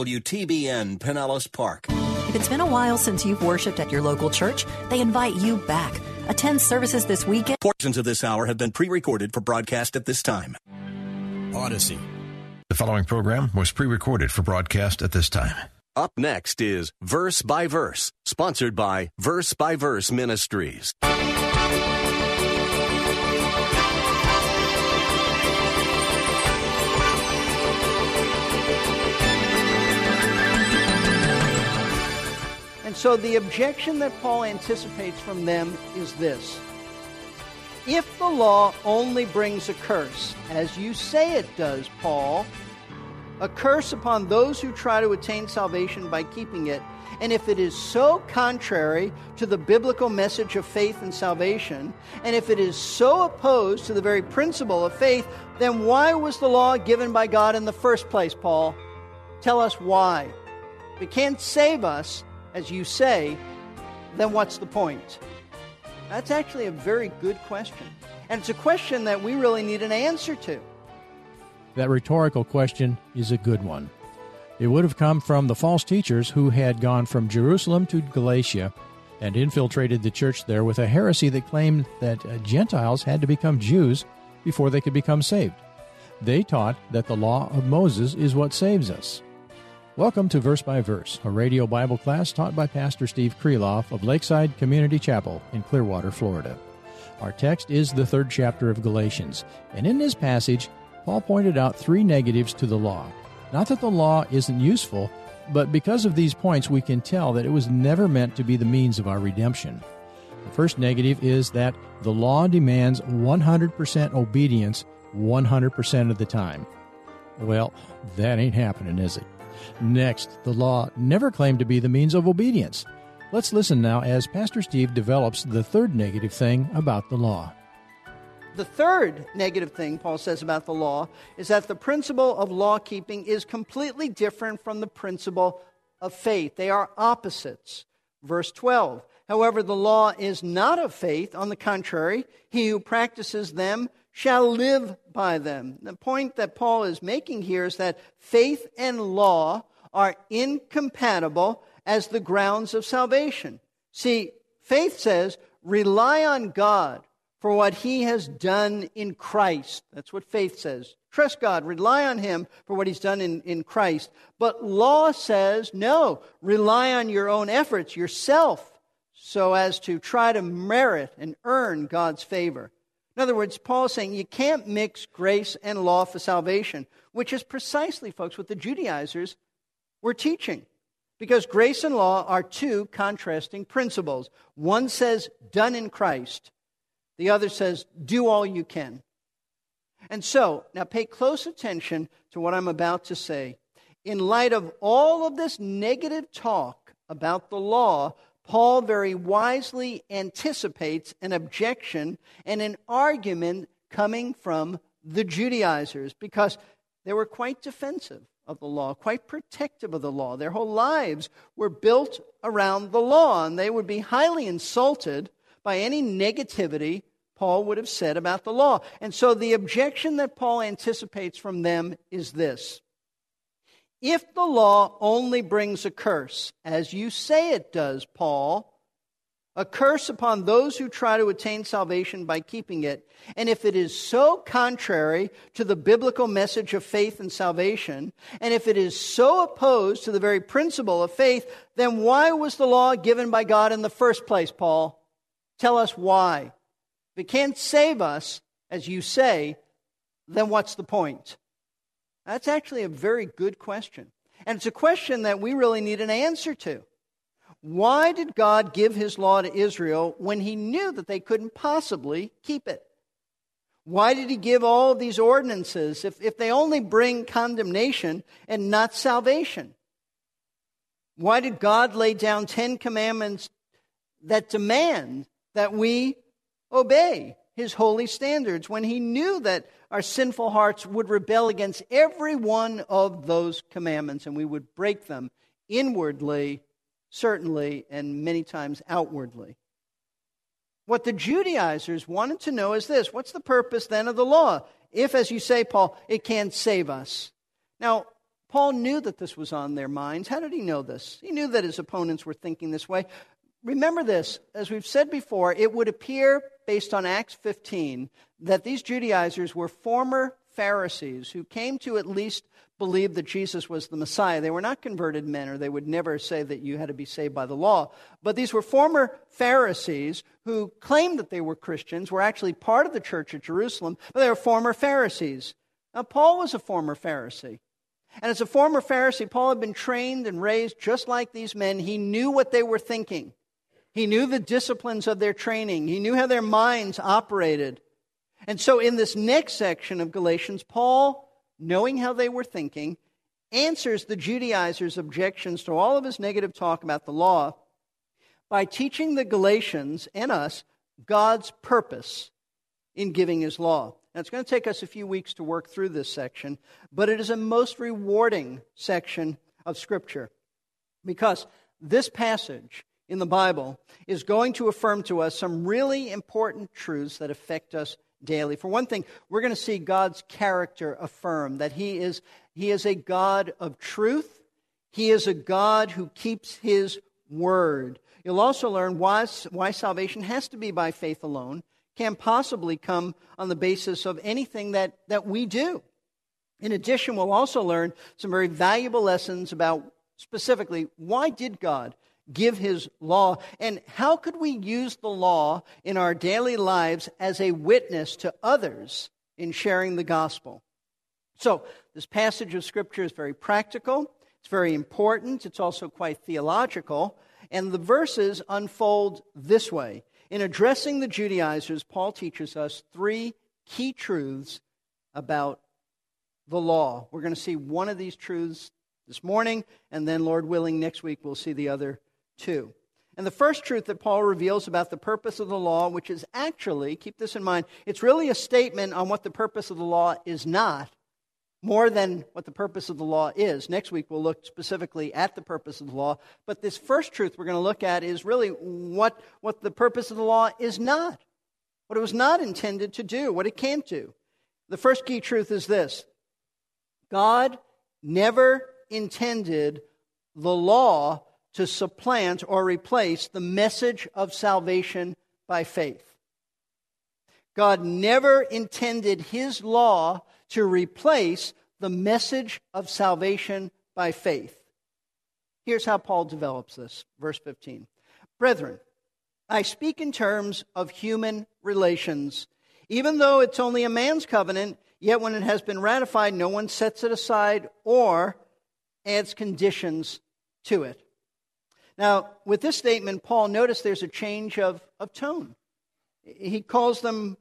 WTBN Pinellas Park. If it's been a while since you've worshiped at your local church, they invite you back. Attend services this weekend. Portions of this hour have been pre recorded for broadcast at this time. Odyssey. The following program was pre recorded for broadcast at this time. Up next is Verse by Verse, sponsored by Verse by Verse Ministries. And so the objection that Paul anticipates from them is this If the law only brings a curse, as you say it does, Paul, a curse upon those who try to attain salvation by keeping it, and if it is so contrary to the biblical message of faith and salvation, and if it is so opposed to the very principle of faith, then why was the law given by God in the first place, Paul? Tell us why. It can't save us, as you say, then what's the point? That's actually a very good question. And it's a question that we really need an answer to. That rhetorical question is a good one. It would have come from the false teachers who had gone from Jerusalem to Galatia and infiltrated the church there with a heresy that claimed that uh, Gentiles had to become Jews before they could become saved. They taught that the law of Moses is what saves us. Welcome to Verse by Verse, a radio Bible class taught by Pastor Steve Kreloff of Lakeside Community Chapel in Clearwater, Florida. Our text is the third chapter of Galatians, and in this passage, Paul pointed out three negatives to the law. Not that the law isn't useful, but because of these points, we can tell that it was never meant to be the means of our redemption. The first negative is that the law demands 100% obedience 100% of the time. Well, that ain't happening, is it? Next, the law never claimed to be the means of obedience. Let's listen now as Pastor Steve develops the third negative thing about the law. The third negative thing Paul says about the law is that the principle of law keeping is completely different from the principle of faith. They are opposites. Verse 12. However, the law is not of faith. On the contrary, he who practices them shall live by them. The point that Paul is making here is that faith and law are incompatible as the grounds of salvation. See, faith says, rely on God for what he has done in Christ. That's what faith says. Trust God, rely on him for what he's done in, in Christ. But law says, no, rely on your own efforts, yourself, so as to try to merit and earn God's favor. In other words, Paul is saying you can't mix grace and law for salvation, which is precisely, folks, what the Judaizers were teaching. Because grace and law are two contrasting principles. One says, done in Christ, the other says, do all you can. And so, now pay close attention to what I'm about to say. In light of all of this negative talk about the law, Paul very wisely anticipates an objection and an argument coming from the Judaizers because they were quite defensive of the law, quite protective of the law. Their whole lives were built around the law, and they would be highly insulted by any negativity Paul would have said about the law. And so the objection that Paul anticipates from them is this If the law only brings a curse, as you say it does, Paul, a curse upon those who try to attain salvation by keeping it, and if it is so contrary to the biblical message of faith and salvation, and if it is so opposed to the very principle of faith, then why was the law given by God in the first place, Paul? Tell us why. If it can't save us, as you say, then what's the point? That's actually a very good question. And it's a question that we really need an answer to. Why did God give his law to Israel when he knew that they couldn't possibly keep it? Why did he give all of these ordinances if, if they only bring condemnation and not salvation? Why did God lay down 10 commandments that demand that we obey his holy standards when he knew that our sinful hearts would rebel against every one of those commandments and we would break them inwardly, certainly, and many times outwardly? What the Judaizers wanted to know is this what's the purpose then of the law? If, as you say, Paul, it can't save us. Now, Paul knew that this was on their minds. How did he know this? He knew that his opponents were thinking this way. Remember this, as we've said before, it would appear, based on Acts 15, that these Judaizers were former Pharisees who came to at least believe that Jesus was the Messiah. They were not converted men, or they would never say that you had to be saved by the law. But these were former Pharisees who claimed that they were Christians, were actually part of the church at Jerusalem, but they were former Pharisees. Now, Paul was a former Pharisee. And as a former Pharisee, Paul had been trained and raised just like these men. He knew what they were thinking, he knew the disciplines of their training, he knew how their minds operated. And so, in this next section of Galatians, Paul, knowing how they were thinking, answers the Judaizers' objections to all of his negative talk about the law by teaching the Galatians and us God's purpose in giving his law. Now, it's going to take us a few weeks to work through this section, but it is a most rewarding section of Scripture because this passage in the Bible is going to affirm to us some really important truths that affect us daily. For one thing, we're going to see God's character affirmed that he is, he is a God of truth, He is a God who keeps His word. You'll also learn why, why salvation has to be by faith alone can't possibly come on the basis of anything that, that we do. In addition, we'll also learn some very valuable lessons about specifically why did God give his law and how could we use the law in our daily lives as a witness to others in sharing the gospel. So, this passage of scripture is very practical, it's very important, it's also quite theological, and the verses unfold this way. In addressing the Judaizers, Paul teaches us three key truths about the law. We're going to see one of these truths this morning, and then, Lord willing, next week we'll see the other two. And the first truth that Paul reveals about the purpose of the law, which is actually, keep this in mind, it's really a statement on what the purpose of the law is not, more than what the purpose of the law is. Next week, we'll look specifically at the purpose of the law. But this first truth we're going to look at is really what, what the purpose of the law is not, what it was not intended to do, what it can't do. The first key truth is this God never intended the law to supplant or replace the message of salvation by faith. God never intended his law to replace the message of salvation by faith. Here's how Paul develops this. Verse 15. Brethren, I speak in terms of human relations. Even though it's only a man's covenant, yet when it has been ratified, no one sets it aside or adds conditions to it. Now, with this statement, Paul, notice there's a change of, of tone. He calls them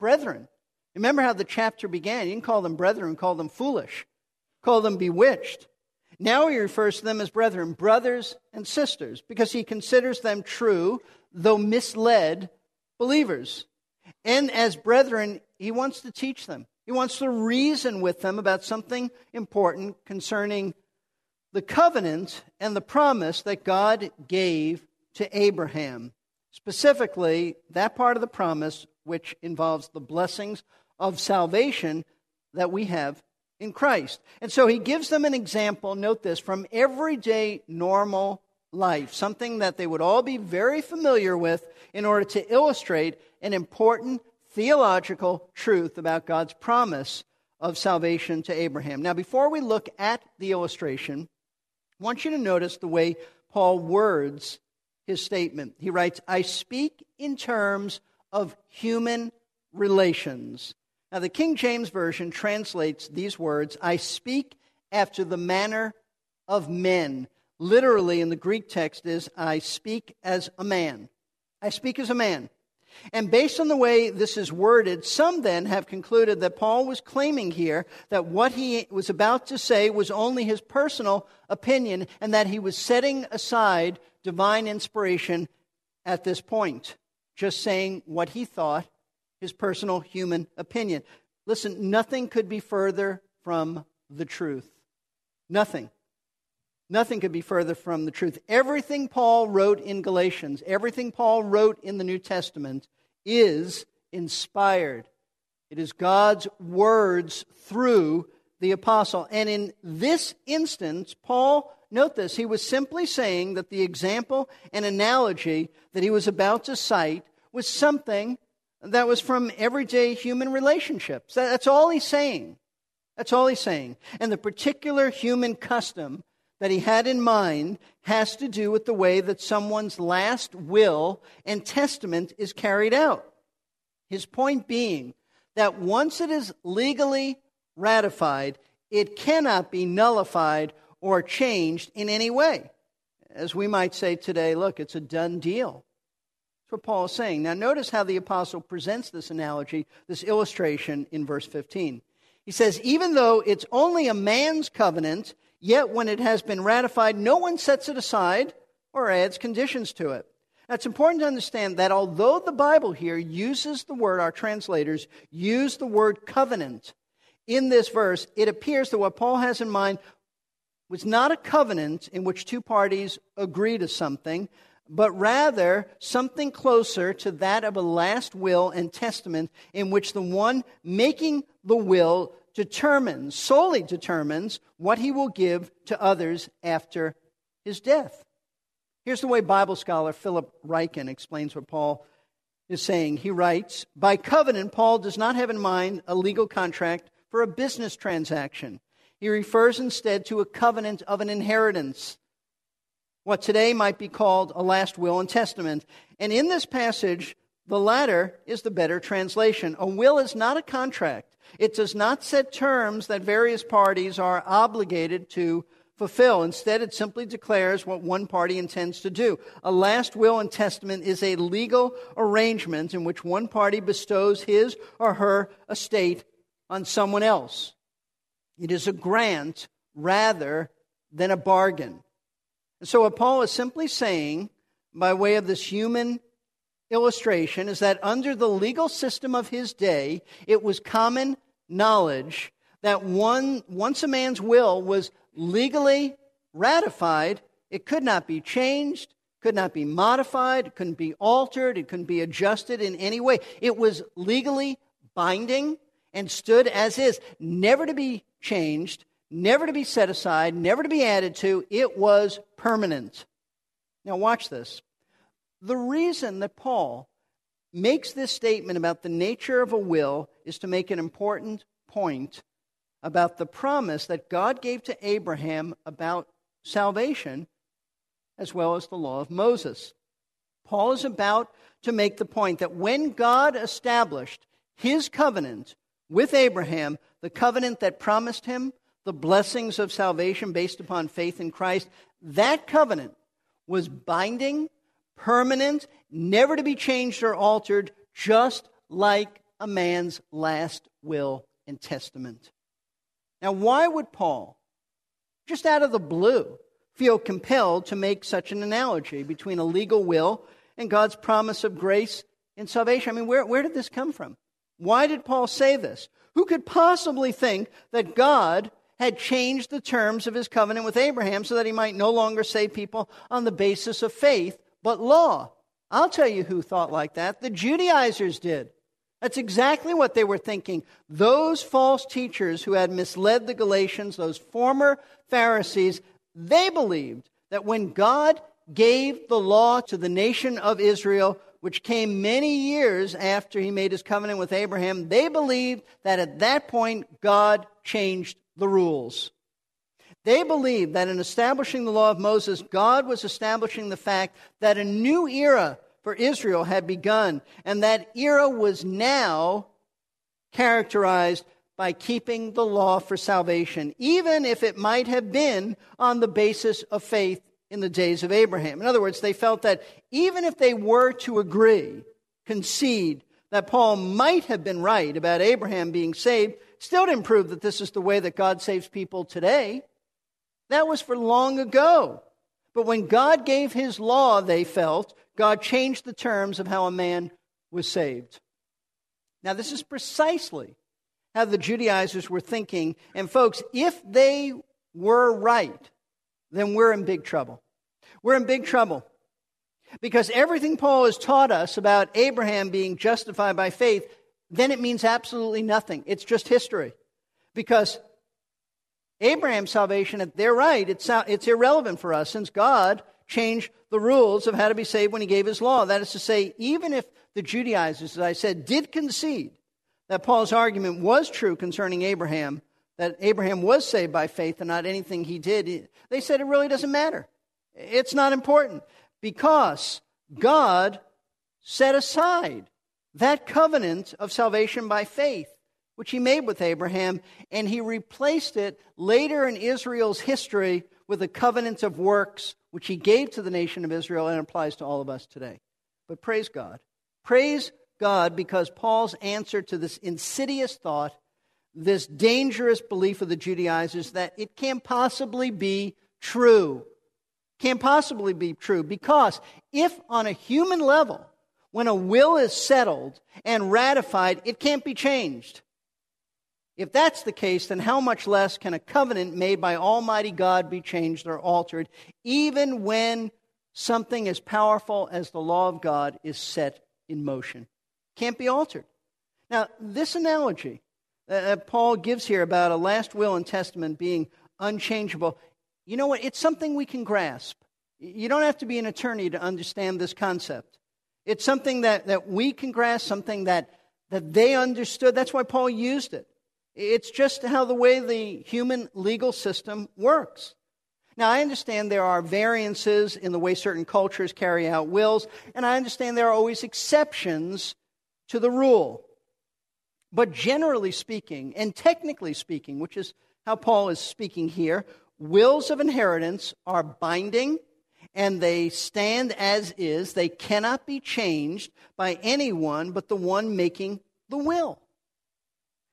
brethren. Remember how the chapter began. He didn't call them brethren, call them foolish, call them bewitched. Now he refers to them as brethren, brothers and sisters, because he considers them true, though misled believers. And as brethren, he wants to teach them. He wants to reason with them about something important concerning the covenant and the promise that God gave to Abraham. Specifically, that part of the promise which involves the blessings of salvation that we have in Christ. And so he gives them an example, note this, from everyday normal life, something that they would all be very familiar with in order to illustrate an important theological truth about God's promise of salvation to Abraham. Now, before we look at the illustration, I want you to notice the way Paul words his statement. He writes, I speak in terms of human relations. Now, the King James Version translates these words I speak after the manner of men. Literally, in the Greek text, is I speak as a man. I speak as a man. And based on the way this is worded, some then have concluded that Paul was claiming here that what he was about to say was only his personal opinion and that he was setting aside divine inspiration at this point, just saying what he thought, his personal human opinion. Listen, nothing could be further from the truth. Nothing. Nothing could be further from the truth. Everything Paul wrote in Galatians, everything Paul wrote in the New Testament is inspired. It is God's words through the apostle. And in this instance, Paul, note this, he was simply saying that the example and analogy that he was about to cite was something that was from everyday human relationships. That's all he's saying. That's all he's saying. And the particular human custom that he had in mind has to do with the way that someone's last will and testament is carried out. His point being that once it is legally ratified, it cannot be nullified or changed in any way. As we might say today, look, it's a done deal. That's what Paul is saying. Now, notice how the apostle presents this analogy, this illustration in verse 15. He says, Even though it's only a man's covenant, Yet when it has been ratified, no one sets it aside or adds conditions to it. Now, it's important to understand that although the Bible here uses the word, our translators use the word covenant in this verse, it appears that what Paul has in mind was not a covenant in which two parties agree to something, but rather something closer to that of a last will and testament in which the one making the will determines, solely determines, what he will give to others after his death. Here's the way Bible scholar Philip Ryken explains what Paul is saying. He writes By covenant, Paul does not have in mind a legal contract for a business transaction. He refers instead to a covenant of an inheritance, what today might be called a last will and testament. And in this passage, the latter is the better translation. A will is not a contract. It does not set terms that various parties are obligated to fulfill. Instead, it simply declares what one party intends to do. A last will and testament is a legal arrangement in which one party bestows his or her estate on someone else. It is a grant rather than a bargain. And so, what Paul is simply saying, by way of this human illustration is that under the legal system of his day, it was common knowledge that one, once a man's will was legally ratified, it could not be changed, could not be modified, it couldn't be altered, it couldn't be adjusted in any way. It was legally binding and stood as is, never to be changed, never to be set aside, never to be added to. It was permanent. Now, watch this. The reason that Paul makes this statement about the nature of a will is to make an important point about the promise that God gave to Abraham about salvation as well as the law of Moses. Paul is about to make the point that when God established his covenant with Abraham, the covenant that promised him the blessings of salvation based upon faith in Christ, that covenant was binding permanent, never to be changed or altered, just like a man's last will and testament. Now, why would Paul, just out of the blue, feel compelled to make such an analogy between a legal will and God's promise of grace and salvation? I mean, where, where did this come from? Why did Paul say this? Who could possibly think that God had changed the terms of his covenant with Abraham so that he might no longer save people on the basis of faith, but law. I'll tell you who thought like that. The Judaizers did. That's exactly what they were thinking. Those false teachers who had misled the Galatians, those former Pharisees, they believed that when God gave the law to the nation of Israel, which came many years after he made his covenant with Abraham, they believed that at that point God changed the rules. They believed that in establishing the law of Moses, God was establishing the fact that a new era for Israel had begun, and that era was now characterized by keeping the law for salvation, even if it might have been on the basis of faith in the days of Abraham. In other words, they felt that even if they were to agree concede that Paul might have been right about Abraham being saved still didn't prove that this is the way that God saves people today. That was for long ago. But when God gave his law, they felt, God changed the terms of how a man was saved. Now, this is precisely how the Judaizers were thinking. And, folks, if they were right, then we're in big trouble. We're in big trouble. Because everything Paul has taught us about Abraham being justified by faith, then it means absolutely nothing. It's just history. Because Abraham's salvation, at they're right, it's, it's irrelevant for us since God changed the rules of how to be saved when he gave his law. That is to say, even if the Judaizers, as I said, did concede that Paul's argument was true concerning Abraham, that Abraham was saved by faith and not anything he did, they said it really doesn't matter. It's not important because God set aside that covenant of salvation by faith, which he made with Abraham, and he replaced it later in Israel's history with a covenant of works, which he gave to the nation of Israel and applies to all of us today. But praise God. Praise God because Paul's answer to this insidious thought, this dangerous belief of the Judaizers that it can't possibly be true can't possibly be true because if on a human level, when a will is settled and ratified, it can't be changed. If that's the case, then how much less can a covenant made by Almighty God be changed or altered, even when something as powerful as the law of God is set in motion? Can't be altered. Now, this analogy that Paul gives here about a last will and testament being unchangeable you know what? It's something we can grasp. You don't have to be an attorney to understand this concept. It's something that, that we can grasp, something that, that they understood. That's why Paul used it. It's just how the way the human legal system works. Now, I understand there are variances in the way certain cultures carry out wills, and I understand there are always exceptions to the rule. But generally speaking, and technically speaking, which is how Paul is speaking here, wills of inheritance are binding and they stand as is. They cannot be changed by anyone but the one making the will.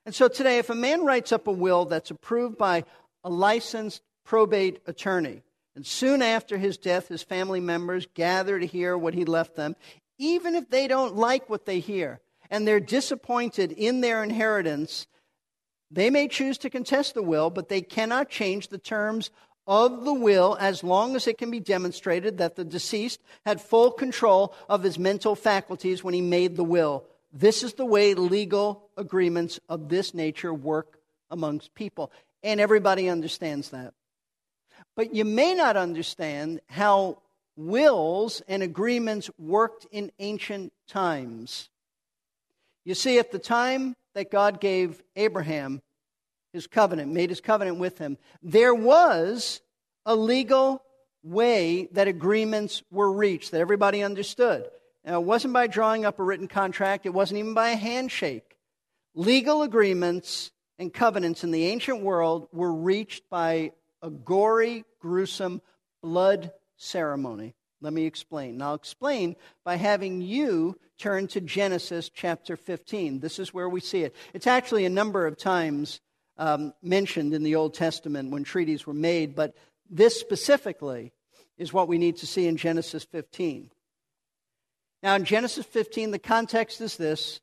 And so today, if a man writes up a will that's approved by a licensed probate attorney, and soon after his death, his family members gather to hear what he left them, even if they don't like what they hear and they're disappointed in their inheritance, they may choose to contest the will, but they cannot change the terms of the will as long as it can be demonstrated that the deceased had full control of his mental faculties when he made the will. This is the way legal agreements of this nature work amongst people. And everybody understands that. But you may not understand how wills and agreements worked in ancient times. You see, at the time that God gave Abraham his covenant, made his covenant with him, there was a legal way that agreements were reached, that everybody understood. Now, it wasn't by drawing up a written contract, it wasn't even by a handshake. Legal agreements and covenants in the ancient world were reached by a gory, gruesome blood ceremony. Let me explain. And I'll explain by having you turn to Genesis chapter 15. This is where we see it. It's actually a number of times um, mentioned in the Old Testament when treaties were made, but this specifically is what we need to see in Genesis 15. Now, in Genesis 15, the context is this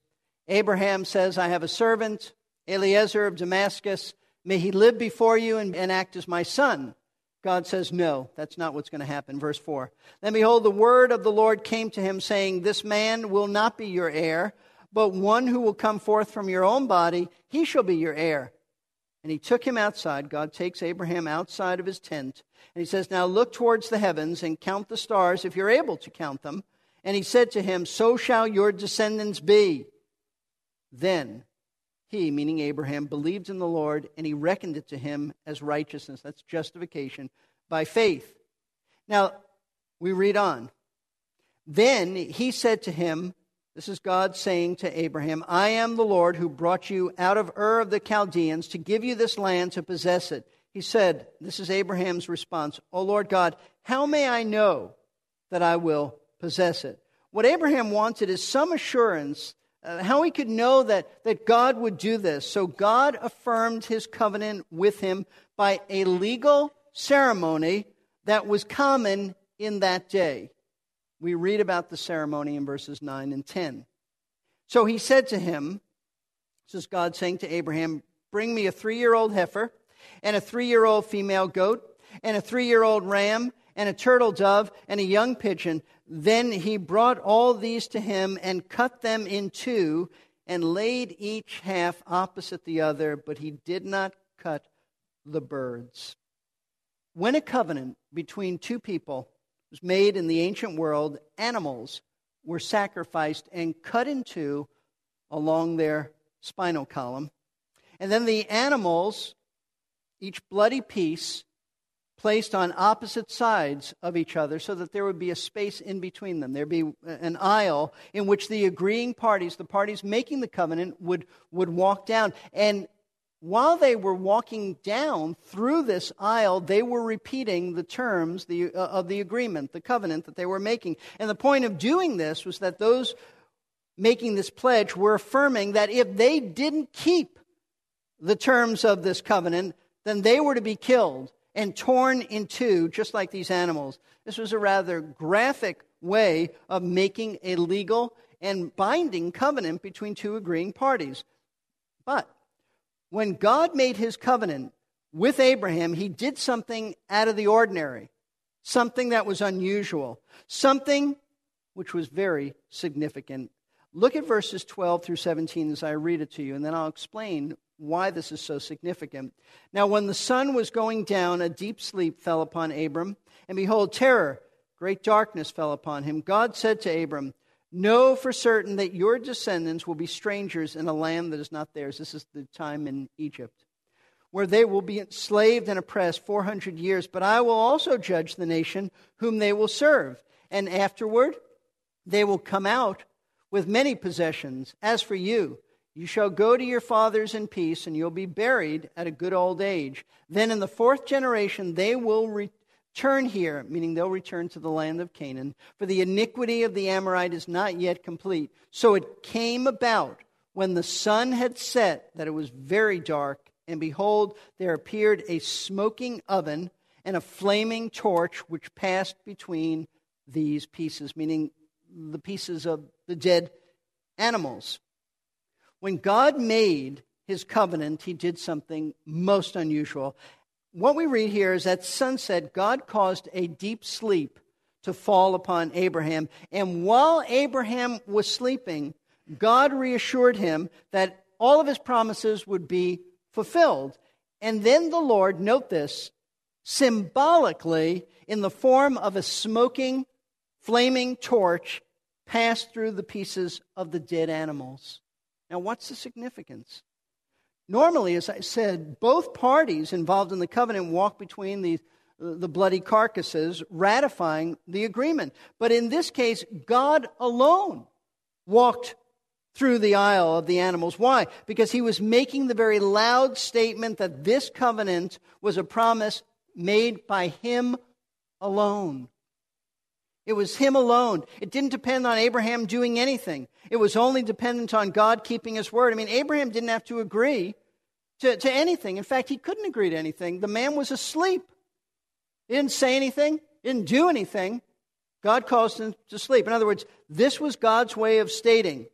Abraham says, I have a servant, Eliezer of Damascus. May he live before you and, and act as my son. God says, No, that's not what's going to happen. Verse 4. Then behold, the word of the Lord came to him, saying, This man will not be your heir, but one who will come forth from your own body, he shall be your heir. And he took him outside. God takes Abraham outside of his tent. And he says, Now look towards the heavens and count the stars if you're able to count them. And he said to him, So shall your descendants be. Then he, meaning Abraham, believed in the Lord, and he reckoned it to him as righteousness. That's justification by faith. Now, we read on. Then he said to him, This is God saying to Abraham, I am the Lord who brought you out of Ur of the Chaldeans to give you this land to possess it. He said, This is Abraham's response, O Lord God, how may I know that I will possess it? what Abraham wanted is some assurance uh, how he could know that, that God would do this. So God affirmed his covenant with him by a legal ceremony that was common in that day. We read about the ceremony in verses 9 and 10. So he said to him, This is God saying to Abraham, Bring me a three year old heifer, and a three year old female goat, and a three year old ram, and a turtle dove, and a young pigeon. Then he brought all these to him and cut them in two and laid each half opposite the other, but he did not cut the birds. When a covenant between two people was made in the ancient world, animals were sacrificed and cut in two along their spinal column. And then the animals, each bloody piece, placed on opposite sides of each other so that there would be a space in between them. There'd be an aisle in which the agreeing parties, the parties making the covenant, would, would walk down. And while they were walking down through this aisle, they were repeating the terms the, uh, of the agreement, the covenant that they were making. And the point of doing this was that those making this pledge were affirming that if they didn't keep the terms of this covenant, then they were to be killed and torn in two, just like these animals. This was a rather graphic way of making a legal and binding covenant between two agreeing parties. But when God made his covenant with Abraham, he did something out of the ordinary, something that was unusual, something which was very significant. Look at verses 12 through 17 as I read it to you, and then I'll explain why this is so significant. Now, when the sun was going down, a deep sleep fell upon Abram, and behold, terror, great darkness fell upon him. God said to Abram, Know for certain that your descendants will be strangers in a land that is not theirs. This is the time in Egypt, where they will be enslaved and oppressed 400 years. But I will also judge the nation whom they will serve, and afterward they will come out with many possessions. As for you, you shall go to your fathers in peace, and you'll be buried at a good old age. Then in the fourth generation, they will return here, meaning they'll return to the land of Canaan, for the iniquity of the Amorite is not yet complete. So it came about when the sun had set that it was very dark, and behold, there appeared a smoking oven and a flaming torch which passed between these pieces, meaning the pieces of the dead animals. When God made his covenant, he did something most unusual. What we read here is at sunset, God caused a deep sleep to fall upon Abraham. And while Abraham was sleeping, God reassured him that all of his promises would be fulfilled. And then the Lord, note this, symbolically, in the form of a smoking, flaming torch, passed through the pieces of the dead animals. Now, what's the significance? Normally, as I said, both parties involved in the covenant walk between the, the bloody carcasses, ratifying the agreement. But in this case, God alone walked through the aisle of the animals. Why? Because he was making the very loud statement that this covenant was a promise made by him alone. It was him alone. It didn't depend on Abraham doing anything. It was only dependent on God keeping his word. I mean, Abraham didn't have to agree to, to anything. In fact, he couldn't agree to anything. The man was asleep. He didn't say anything, didn't do anything. God caused him to sleep. In other words, this was God's way of stating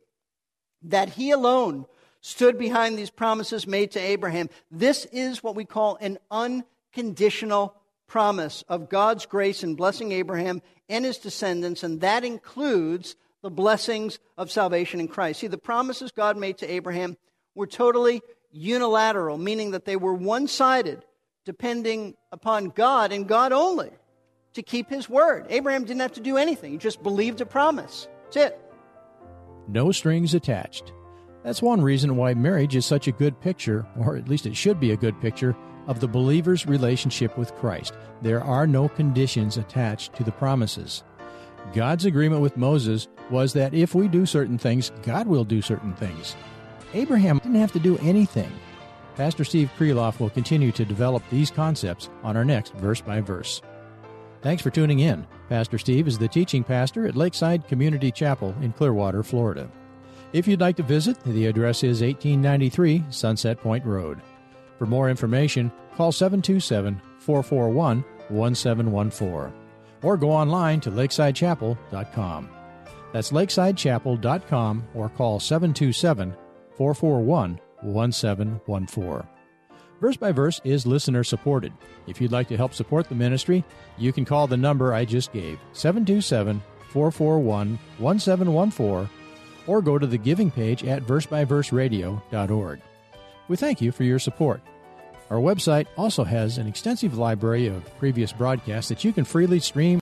that he alone stood behind these promises made to Abraham. This is what we call an unconditional promise of God's grace in blessing Abraham and his descendants, and that includes the blessings of salvation in Christ. See, the promises God made to Abraham were totally unilateral, meaning that they were one sided, depending upon God and God only to keep his word. Abraham didn't have to do anything, he just believed a promise. That's it. No strings attached. That's one reason why marriage is such a good picture, or at least it should be a good picture, of the believer's relationship with Christ. There are no conditions attached to the promises. God's agreement with Moses was that if we do certain things, God will do certain things. Abraham didn't have to do anything. Pastor Steve Kreloff will continue to develop these concepts on our next verse by verse. Thanks for tuning in. Pastor Steve is the teaching pastor at Lakeside Community Chapel in Clearwater, Florida. If you'd like to visit, the address is 1893 Sunset Point Road. For more information, call 727 441 1714 or go online to lakesidechapel.com. That's lakesidechapel.com or call 727 441 1714. Verse by Verse is listener supported. If you'd like to help support the ministry, you can call the number I just gave, 727 441 1714, or go to the giving page at versebyverseradio.org. We thank you for your support. Our website also has an extensive library of previous broadcasts that you can freely stream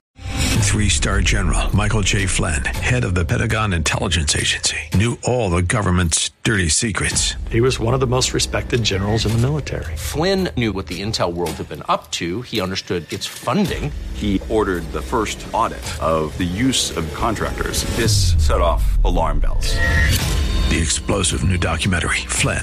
Three star general Michael J. Flynn, head of the Pentagon Intelligence Agency, knew all the government's dirty secrets. He was one of the most respected generals in the military. Flynn knew what the intel world had been up to, he understood its funding. He ordered the first audit of the use of contractors. This set off alarm bells. The explosive new documentary, Flynn,